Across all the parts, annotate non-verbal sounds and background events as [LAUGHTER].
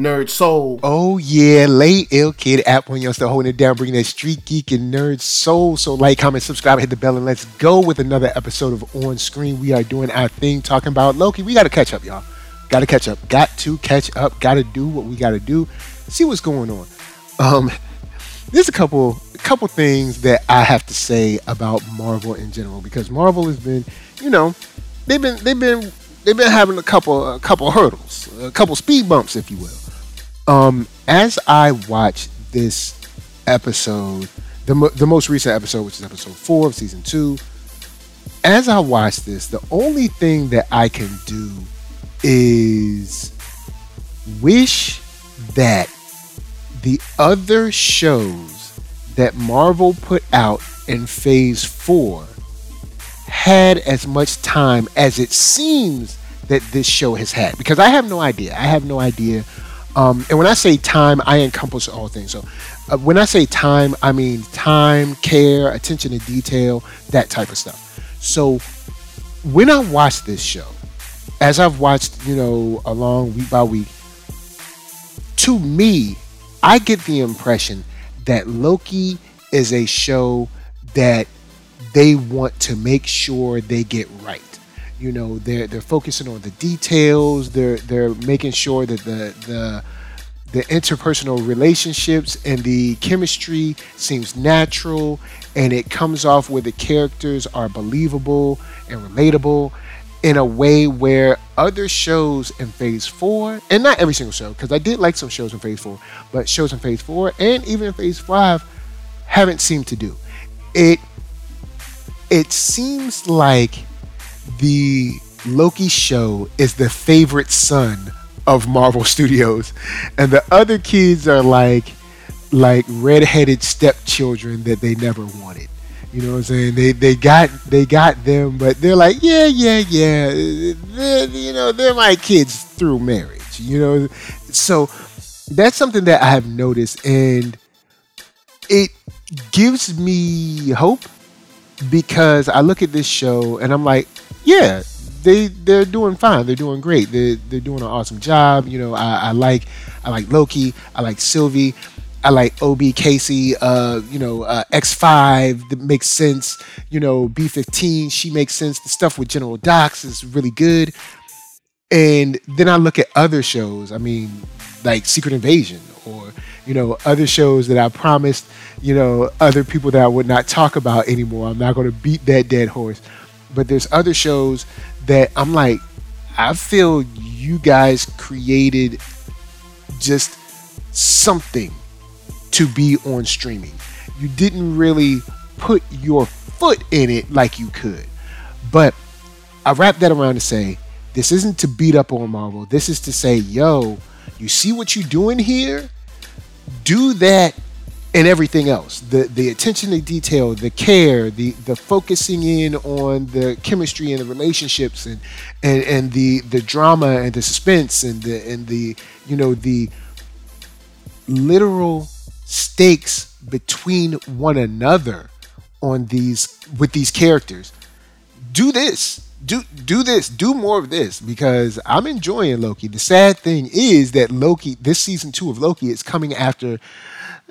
Nerd Soul. Oh yeah, late ill kid app when you're still holding it down, bringing that street geek and nerd soul. So like, comment, subscribe, hit the bell, and let's go with another episode of On Screen. We are doing our thing, talking about Loki. We got to catch up, y'all. Got to catch up. Got to catch up. Got to do what we got to do. See what's going on. Um, there's a couple, a couple things that I have to say about Marvel in general because Marvel has been, you know, they've been they've been they've been having a couple a couple hurdles, a couple speed bumps, if you will. Um, as I watch this episode, the mo- the most recent episode, which is episode four of season two, as I watch this, the only thing that I can do is wish that the other shows that Marvel put out in Phase Four had as much time as it seems that this show has had because I have no idea. I have no idea. Um, and when I say time, I encompass all things. So uh, when I say time, I mean time, care, attention to detail, that type of stuff. So when I watch this show, as I've watched, you know, along week by week, to me, I get the impression that Loki is a show that they want to make sure they get right. You know, they're they're focusing on the details. They're they're making sure that the the the interpersonal relationships and the chemistry seems natural and it comes off where the characters are believable and relatable in a way where other shows in phase four and not every single show because i did like some shows in phase four but shows in phase four and even in phase five haven't seemed to do it it seems like the Loki show is the favorite son of Marvel Studios, and the other kids are like like redheaded stepchildren that they never wanted. You know what I'm saying? They they got they got them, but they're like, yeah, yeah, yeah. They're, you know, they're my kids through marriage. You know, so that's something that I have noticed, and it gives me hope because I look at this show and I'm like, yeah, they they're doing fine. They're doing great. They're they're doing an awesome job. You know, I, I like I like Loki. I like Sylvie. I like OB Casey. Uh, you know, uh, X Five that makes sense. You know, B fifteen she makes sense. The stuff with General Dox is really good. And then I look at other shows. I mean, like Secret Invasion or you know other shows that I promised you know other people that I would not talk about anymore. I'm not going to beat that dead horse. But there's other shows that I'm like, I feel you guys created just something to be on streaming. You didn't really put your foot in it like you could. But I wrap that around to say this isn't to beat up on Marvel. This is to say, yo, you see what you're doing here? Do that and everything else. The the attention to detail, the care, the the focusing in on the chemistry and the relationships and and, and the the drama and the suspense and the and the you know the literal stakes between one another on these with these characters. Do this. Do do this. Do more of this because I'm enjoying Loki. The sad thing is that Loki, this season two of Loki, is coming after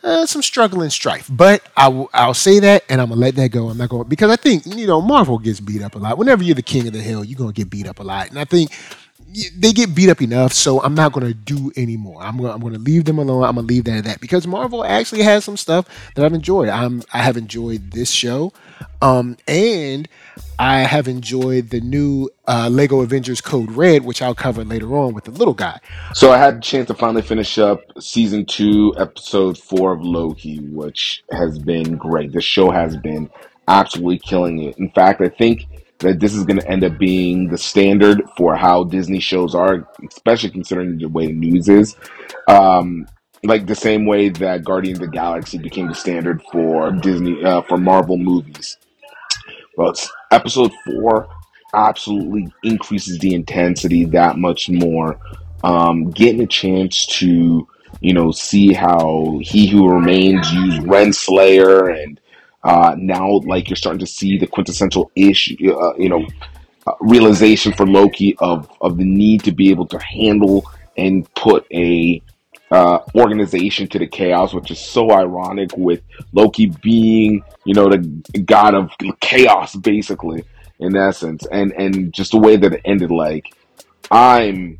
uh, some struggle and strife. But I will, I'll say that, and I'm gonna let that go. I'm not going because I think you know Marvel gets beat up a lot. Whenever you're the king of the hill, you're gonna get beat up a lot, and I think they get beat up enough. So I'm not gonna do anymore. I'm gonna I'm gonna leave them alone. I'm gonna leave that at that because Marvel actually has some stuff that I've enjoyed. I'm I have enjoyed this show, um, and I have enjoyed the new uh, Lego Avengers Code Red, which I'll cover later on with the little guy. So I had a chance to finally finish up season two, episode four of Loki, which has been great. The show has been absolutely killing it. In fact, I think that this is going to end up being the standard for how Disney shows are, especially considering the way the news is. Um, like the same way that Guardians of the Galaxy became the standard for Disney uh, for Marvel movies. Well, it's episode four absolutely increases the intensity that much more. Um, getting a chance to, you know, see how He Who Remains use Renslayer, and uh, now like you're starting to see the quintessential issue, uh, you know, uh, realization for Loki of of the need to be able to handle and put a uh, organization to the chaos, which is so ironic with Loki being, you know, the god of chaos, basically, in essence, and and just the way that it ended, like I'm,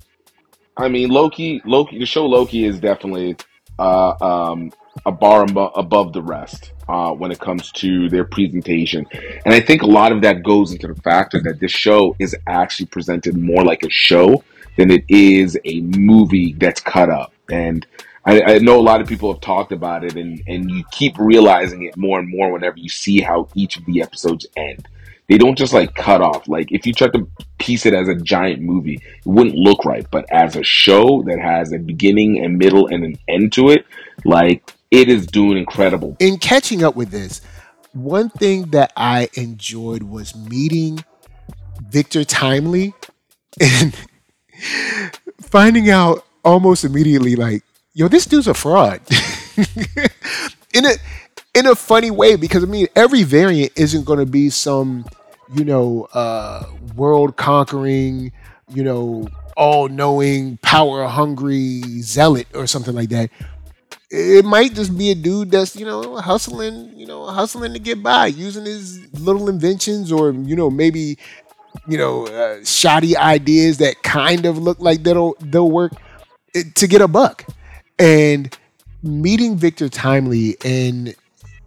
I mean, Loki, Loki, the show Loki is definitely uh, um, a bar above the rest uh, when it comes to their presentation, and I think a lot of that goes into the factor that this show is actually presented more like a show than it is a movie that's cut up. And I, I know a lot of people have talked about it, and, and you keep realizing it more and more whenever you see how each of the episodes end. They don't just like cut off. Like if you tried to piece it as a giant movie, it wouldn't look right. But as a show that has a beginning, a middle, and an end to it, like it is doing incredible. In catching up with this, one thing that I enjoyed was meeting Victor Timely [LAUGHS] and finding out almost immediately like, yo, this dude's a fraud. [LAUGHS] in a in a funny way, because I mean every variant isn't gonna be some, you know, uh world conquering, you know, all knowing, power hungry zealot or something like that. It might just be a dude that's, you know, hustling, you know, hustling to get by, using his little inventions or, you know, maybe you know, uh, shoddy ideas that kind of look like they'll they'll work eh, to get a buck. And meeting Victor Timely and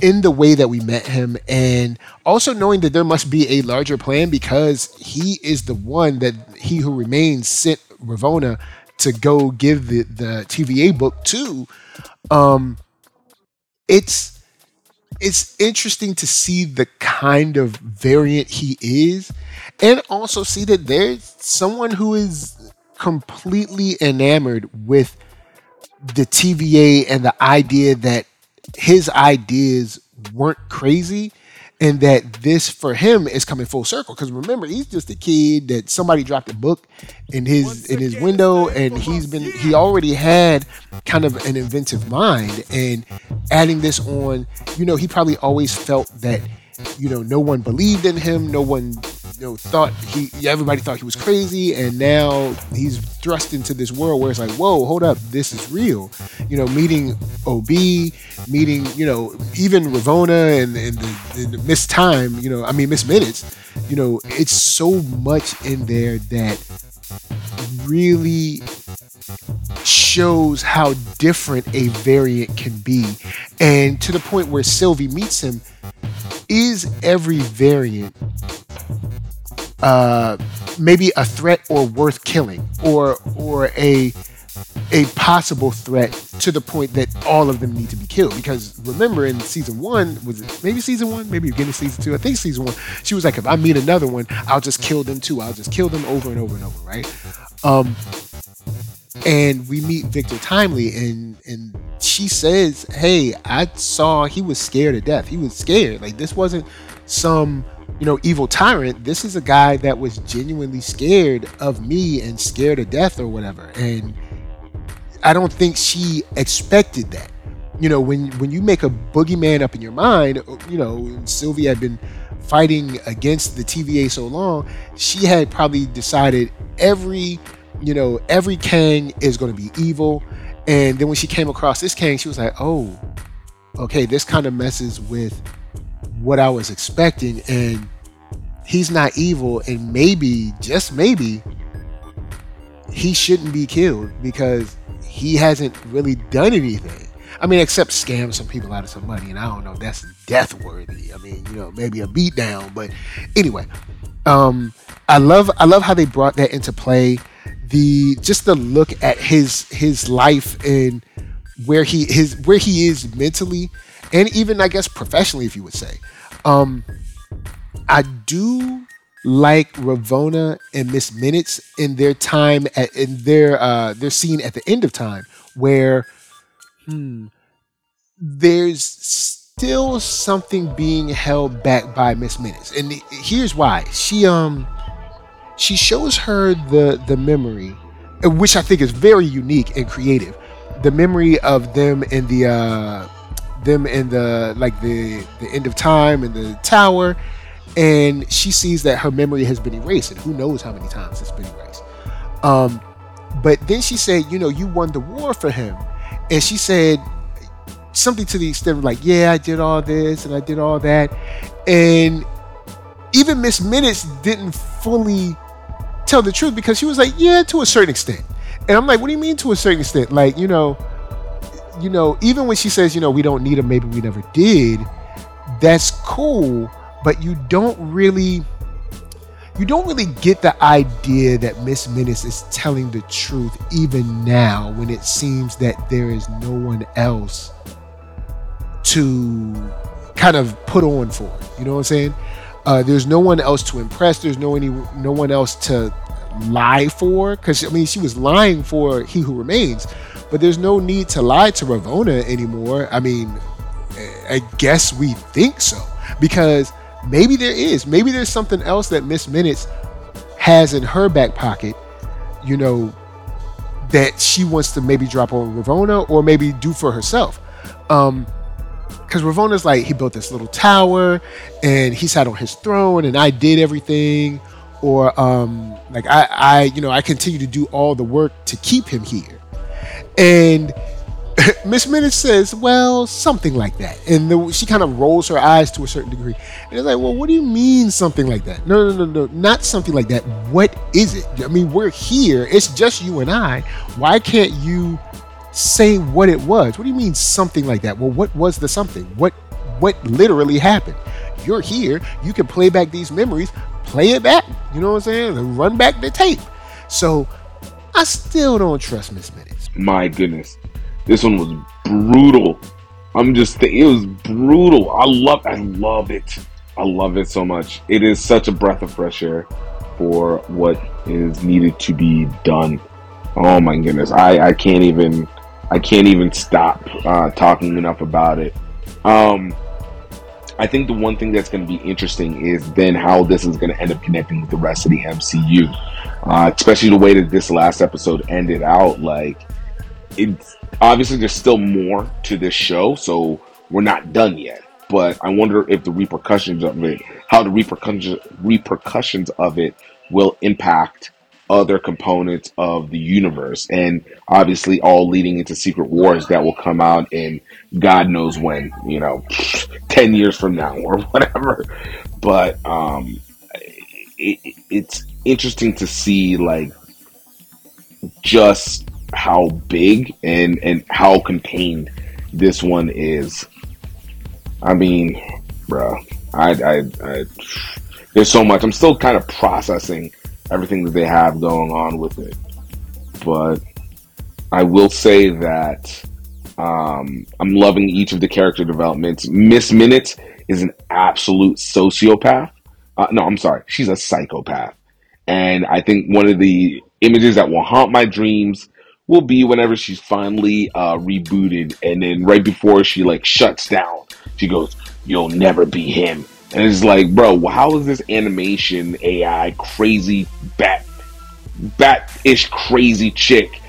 in the way that we met him and also knowing that there must be a larger plan because he is the one that he who remains sent Ravonna to go give the, the TVA book to. Um it's it's interesting to see the kind of variant he is and also see that there's someone who is completely enamored with the TVA and the idea that his ideas weren't crazy and that this for him is coming full circle. Because remember he's just a kid that somebody dropped a book in his in his window and he's been he already had kind of an inventive mind. And adding this on you know he probably always felt that you know no one believed in him no one you know thought he everybody thought he was crazy and now he's thrust into this world where it's like whoa hold up this is real. You know meeting ob meeting you know even Ravonna and, and the, the miss time you know i mean miss minutes you know it's so much in there that really shows how different a variant can be. And to the point where sylvie meets him is every variant uh, maybe a threat or worth killing, or or a a possible threat to the point that all of them need to be killed. Because remember, in season one, was it maybe season one, maybe beginning season two? I think season one. She was like, if I meet another one, I'll just kill them too. I'll just kill them over and over and over, right? Um, and we meet Victor Timely, and and she says, "Hey, I saw he was scared to death. He was scared. Like this wasn't some." You know, evil tyrant. This is a guy that was genuinely scared of me and scared of death or whatever. And I don't think she expected that. You know, when when you make a boogeyman up in your mind, uh, you know, Sylvie had been fighting against the TVA so long, she had probably decided every, you know, every Kang is going to be evil. And then when she came across this Kang, she was like, "Oh, okay, this kind of messes with what I was expecting, and he's not evil, and maybe, just maybe, he shouldn't be killed because he hasn't really done anything. I mean, except scam some people out of some money, and I don't know if that's death worthy. I mean, you know, maybe a beatdown, but anyway, um, I love I love how they brought that into play. The just the look at his his life and where he his where he is mentally and even I guess professionally, if you would say. Um, I do like Ravonna and Miss Minutes in their time at in their uh their scene at the end of time where hmm there's still something being held back by Miss Minutes. And here's why. She um she shows her the the memory which I think is very unique and creative. The memory of them in the uh them in the like the the end of time in the tower and she sees that her memory has been erased and who knows how many times it's been erased um but then she said you know you won the war for him and she said something to the extent of like, "Yeah, I did all this and I did all that," and even Miss Minutes didn't fully tell the truth because she was like, "Yeah, to a certain extent," and I'm like, "What do you mean to a certain extent? Like, you know." You know, even when she says, you know, we don't need him, maybe we never did, that's cool, but you don't really you don't really get the idea that Miss Minutes is telling the truth even now when it seems that there is no one else to kind of put on for. You know what I'm saying? Uh, there's no one else to impress. There's no any no one else to lie for. Because I mean, she was lying for He Who Remains, but there's no need to lie to Ravonna anymore. I mean, I guess we think so because maybe there is. Maybe there's something else that Miss Minutes has in her back pocket, you know, that she wants to maybe drop on Ravonna or maybe do for herself. Um, because Ravonna's like he built this little tower and he sat on his throne and I did everything, or um, like I, I, you know, I continue to do all the work to keep him here, and [LAUGHS] Miss Minutes says, "Well, something like that," and the, she kind of rolls her eyes to a certain degree, and it's like, "Well, what do you mean something like that? No, no, no, no, not something like that. What is it? I mean, we're here. It's just you and I. Why can't you say what it was? What do you mean something like that? Well, what was the something? What what literally happened? You're here. You can play back these memories. Play it back. You know what I'm saying? And run back the tape. So I still don't trust Miss Minutes. My goodness. This one was brutal. I'm just th- it was brutal. I love I love it. I love it so much. It is such a breath of fresh air for what is needed to be done. Oh my goodness. I I can't even I can't even stop uh, talking enough about it. Um I think the one thing that's going to be interesting is then how this is going to end up connecting with the rest of the MCU, uh, especially the way that this last episode ended out. Like, it's obviously there's still more to this show, so we're not done yet. But I wonder if the repercussions of it, how the repercussions repercussions of it will impact other components of the universe, and obviously all leading into Secret Wars that will come out in God knows when, you know, [LAUGHS] ten years from now or [LAUGHS] whatever. But um, it, it's interesting to see like just how big and and how contained this one is. I mean, bro, I, I, I, there's so much. I'm still kind of processing everything that they have going on with it, but I will say that um, I'm loving each of the character developments. Miss Minutes is an absolute sociopath. Uh, no, I'm sorry, she's a psychopath, and I think one of the images that will haunt my dreams will be whenever she's finally uh, rebooted, and then right before she like shuts down, she goes, "You'll never be him," and it's like, bro, how is this animation AI crazy bat bat ish crazy chick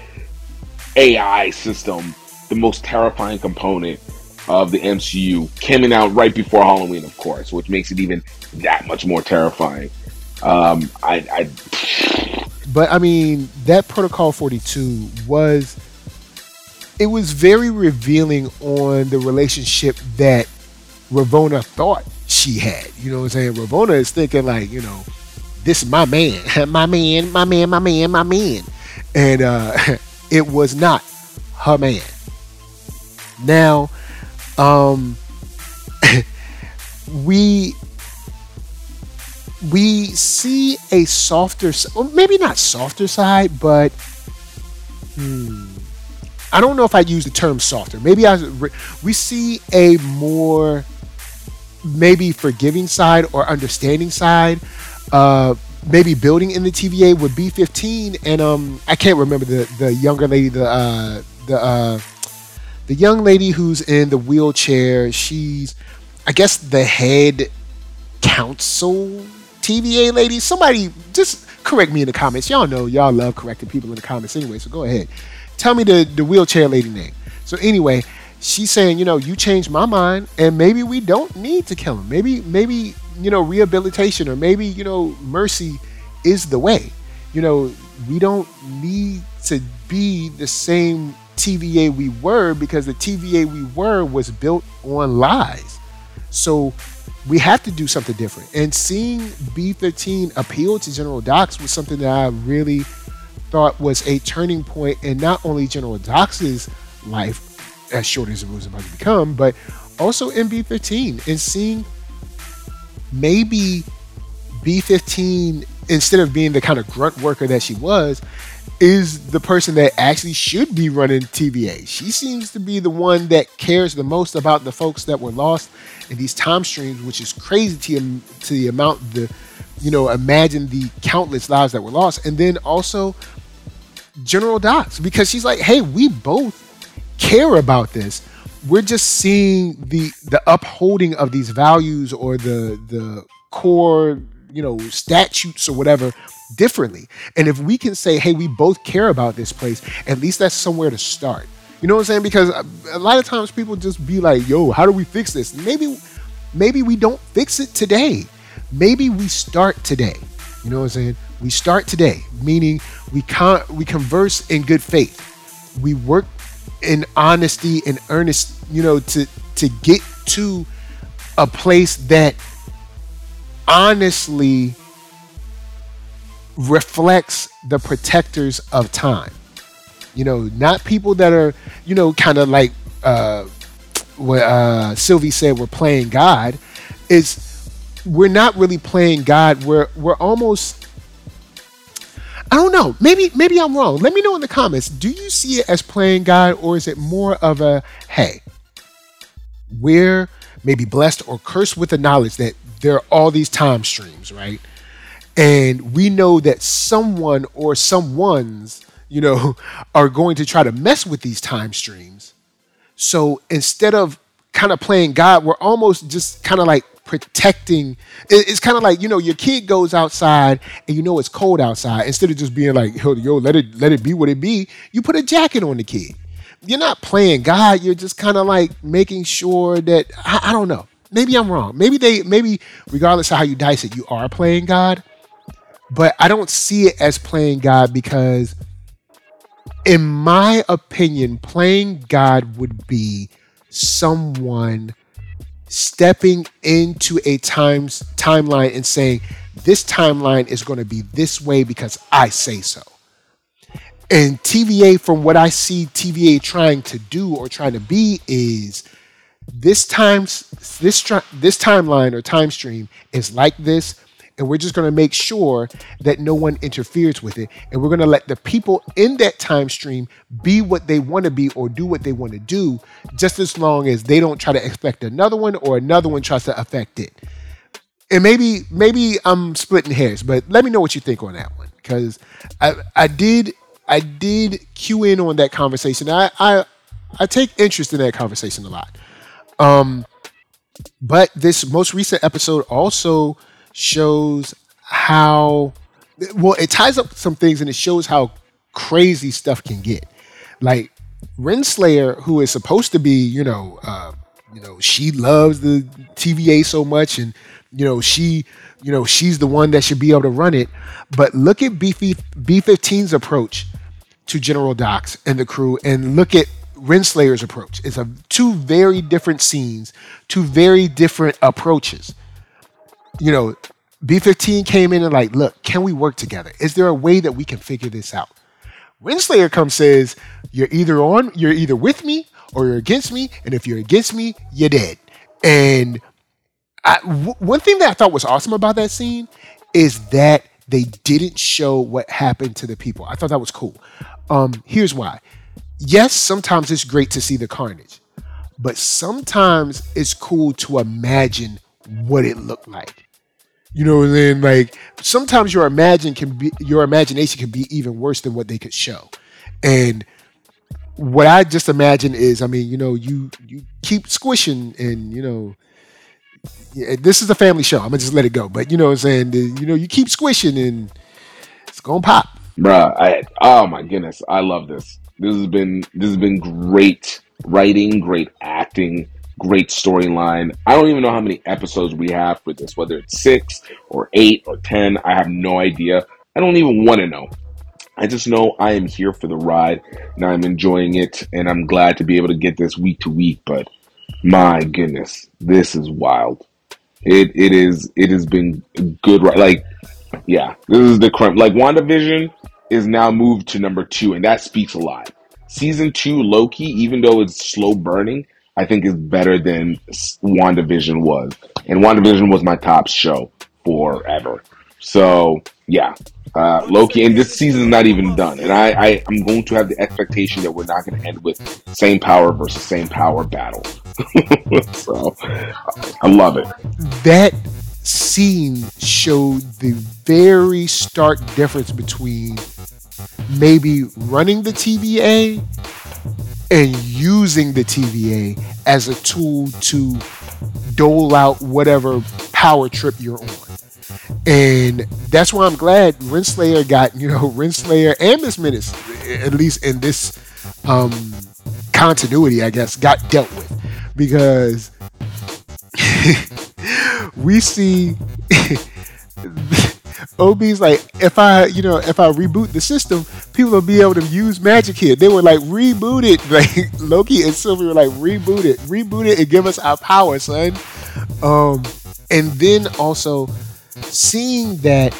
AI system the most terrifying component of the MCU coming out right before Halloween, of course, which makes it even that much more terrifying. Um, I, I But I mean, that Protocol 42 was it was very revealing on the relationship that Ravonna thought she had. You know what I'm saying? Ravonna is thinking like, you know, this is my man, [LAUGHS] my man, my man, my man, my man. And uh [LAUGHS] it was not her man. Now, um [LAUGHS] we we see a softer, or maybe not softer side, but hmm, I don't know if I'd use the term softer. Maybe I we see a more maybe forgiving side or understanding side. Uh, maybe building in the TVA with B15 and um I can't remember the the younger lady the uh the uh the young lady who's in the wheelchair she's I guess the head council TVA lady. Somebody just correct me in the comments. Y'all know y'all love correcting people in the comments anyway, so go ahead. Tell me the, the wheelchair lady name. So anyway, she's saying, you know, you changed my mind and maybe we don't need to kill him. Maybe maybe, you know, rehabilitation or maybe, you know, mercy is the way. You know, we don't need to be the same TVA we were because the TVA we were was built on lies. So we have to do something different. And seeing B13 appeal to General Dox was something that I really thought was a turning point in not only General Dox's life, as short as it was about to become, but also in B15 and seeing maybe B15 instead of being the kind of grunt worker that she was, is the person that actually should be running TVA. She seems to be the one that cares the most about the folks that were lost in these time streams, which is crazy to, to the amount the you know imagine the countless lives that were lost, and then also General Dox because she's like, hey, we both care about this. We're just seeing the the upholding of these values or the the core you know statutes or whatever differently. And if we can say hey we both care about this place at least that's somewhere to start. You know what i'm saying? Because a lot of times people just be like yo how do we fix this? Maybe maybe we don't fix it today. Maybe we start today. You know what i'm saying? We start today meaning we con- we converse in good faith. We work in honesty and earnest you know to to get to a place that honestly reflects the protectors of time. You know, not people that are, you know, kind of like uh, what uh, Sylvie said, we're playing God. Is we're not really playing God. We're we're almost. I don't know. Maybe maybe I'm wrong. Let me know in the comments. Do you see it as playing God, or is it more of a hey? We're maybe blessed or cursed with the knowledge that there are all these time streams, right? And we know that someone or someone's, you know, [LAUGHS] are going to try to mess with these time streams. So instead of kind of playing God, we're almost just kind of like protecting. It's kind of like you know your kid goes outside and you know it's cold outside. Instead of just being like yo, yo, let it let it be what it be, you put a jacket on the kid. You're not playing God. You're just kind of like making sure that I, I don't know maybe I'm wrong. Maybe they maybe regardless of how you dice it, you are playing God. But I don't see it as playing God because in my opinion, playing God would be someone stepping into a times timeline and saying this timeline is going to be this way because I say so. And TVA, from what I see TVA trying to do or trying to be, is this times this this timeline or time stream is like this and we're just going to make sure that no one interferes with it. And we're going to let the people in that time stream be what they want to be or do what they want to do just as long as they don't try to expect another one or another one tries to affect it. And maybe maybe i'm splitting hairs but let me know what you think on that one because i i did i did cue in on that conversation. I i i take interest in that conversation a lot. Um, but this most recent episode also shows how well it ties up some things and it shows how crazy stuff can get. Like Renslayer, who is supposed to be, you know, uh, you know, she loves the TVA so much, and you know, she, you know, she's the one that should be able to run it. But look at B 15's approach to General Dox and the crew, and look at Renslayer's approach. It's a two very different scenes, two very different approaches. You know, B15 came in and like, look, can we work together? Is there a way that we can figure this out? Renslayer comes says, you're either on, you're either with me or you're against me, and if you're against me, you're dead. And I, w- one thing that I thought was awesome about that scene is that they didn't show what happened to the people. I thought that was cool. Um, here's why yes, sometimes it's great to see the carnage, but sometimes it's cool to imagine what it looked like. You know, and then like sometimes your imagine can be your imagination can be even worse than what they could show. And what I just imagine is, I mean, you know, you you keep squishing and you know yeah, this is a family show. I'm gonna just let it go. But you know what I'm saying? You know, you keep squishing and it's gonna pop. Bruh, I oh my goodness, I love this. This has been this has been great writing, great acting, great storyline. I don't even know how many episodes we have for this, whether it's six or eight or ten. I have no idea. I don't even want to know. I just know I am here for the ride and I'm enjoying it and I'm glad to be able to get this week to week, but my goodness, this is wild. It it is it has been good like yeah, this is the crime. Like WandaVision is now moved to number two, and that speaks a lot. Season two, Loki, even though it's slow burning, I think is better than WandaVision was. And WandaVision was my top show forever. So yeah, uh, Loki, and this season is not even done. And I, I am going to have the expectation that we're not going to end with same power versus same power battle. [LAUGHS] so I love it. That scene showed the very stark difference between maybe running the TVA and using the TVA as a tool to dole out whatever power trip you're on. And that's why I'm glad Renslayer got, you know, [LAUGHS] Renslayer and Miss Minutes, at least in this um, continuity, I guess, got dealt with. Because [LAUGHS] we see [LAUGHS] OB's like, if I, you know, if I reboot the system, people will be able to use magic here. They were like, reboot it. [LAUGHS] Like Loki and Sylvie were like, reboot it, reboot it, and give us our power, son. Um, and then also seeing that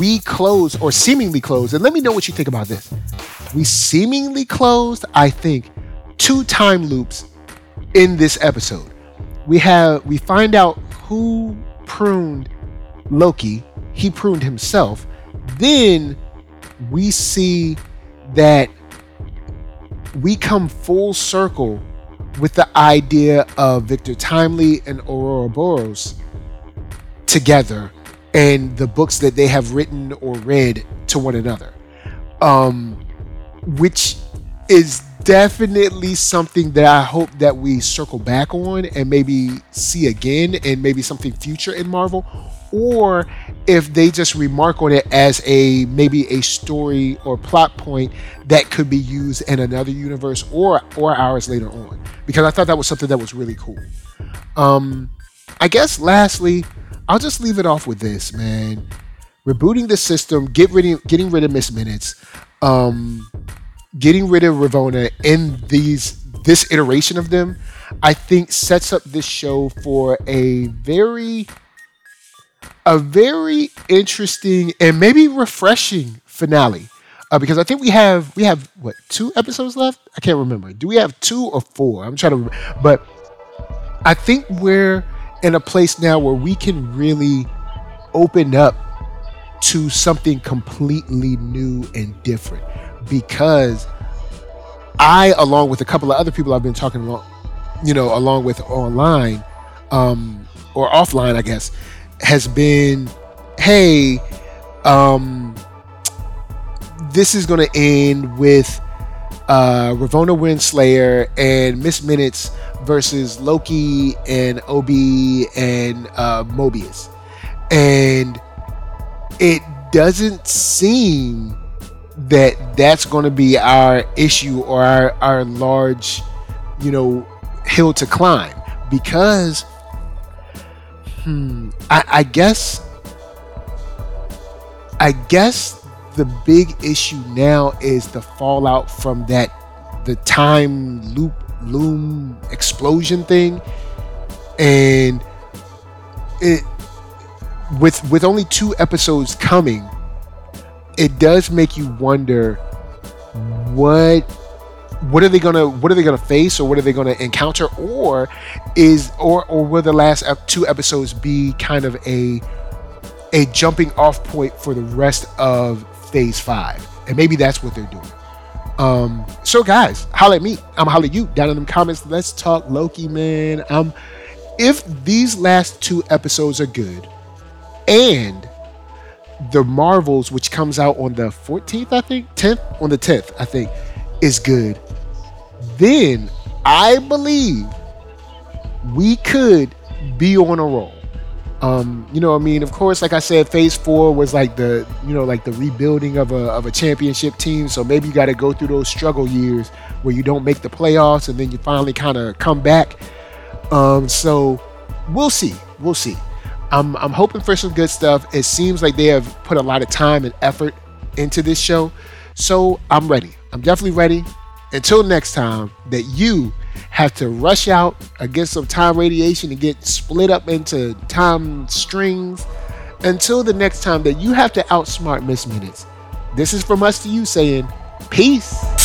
we close or seemingly closed, and let me know what you think about this. We seemingly closed, I think, two time loops in this episode. We have we find out who pruned Loki. He pruned himself. Then we see that we come full circle with the idea of Victor Timely and Ouroboros together and the books that they have written or read to one another. Um, which is definitely something that I hope that we circle back on and maybe see again and maybe something future in Marvel or if they just remark on it as a maybe a story or plot point that could be used in another universe or or ours later on because I thought that was something that was really cool. Um I guess lastly, I'll just leave it off with this, man. Rebooting the system, get rid of, getting rid of Miss Minutes, um, getting rid of Ravonna in these this iteration of them, I think sets up this show for a very a very interesting and maybe refreshing finale. Uh, because I think we have we have what two episodes left? I can't remember. Do we have two or four? I'm trying to remember. But I think we're in a place now where we can really open up to something completely new and different because I, along with a couple of other people I've been talking about, you know, along with online um, or offline, I guess, has been, hey, um, this is going to end with uh, Ravonna Renslayer and Miss Minutes versus Loki and OB and uh, Mobius. And it doesn't seem that that's going to be our issue or our, our large, you know, hill to climb because, hmm, I, I guess, I guess the big issue now is the fallout from that, the time loop loom explosion thing, and it with with only two episodes coming, it does make you wonder what what are they gonna what are they gonna face or what are they gonna encounter or is or or will the last two episodes be kind of a a jumping off point for the rest of phase five and maybe that's what they're doing um, so guys, holla at me. I'm holla at you down in the comments. Let's talk Loki, man. Um, if these last two episodes are good, and the Marvels, which comes out on the 14th, I think, 10th, on the 10th, I think, is good, then I believe we could be on a roll. Um, you know, I mean, of course, like I said, Phase Four was like the, you know, like the rebuilding of a of a championship team. So maybe you got to go through those struggle years where you don't make the playoffs and then you finally kind of come back. Um, so we'll see, we'll see. I'm I'm hoping for some good stuff. It seems like they have put a lot of time and effort into this show. So I'm ready. I'm definitely ready. Until next time, that you have to rush out against some time radiation and get split up into time strings. Until the next time that you have to outsmart Miss Minutes. This is from us to you saying, peace.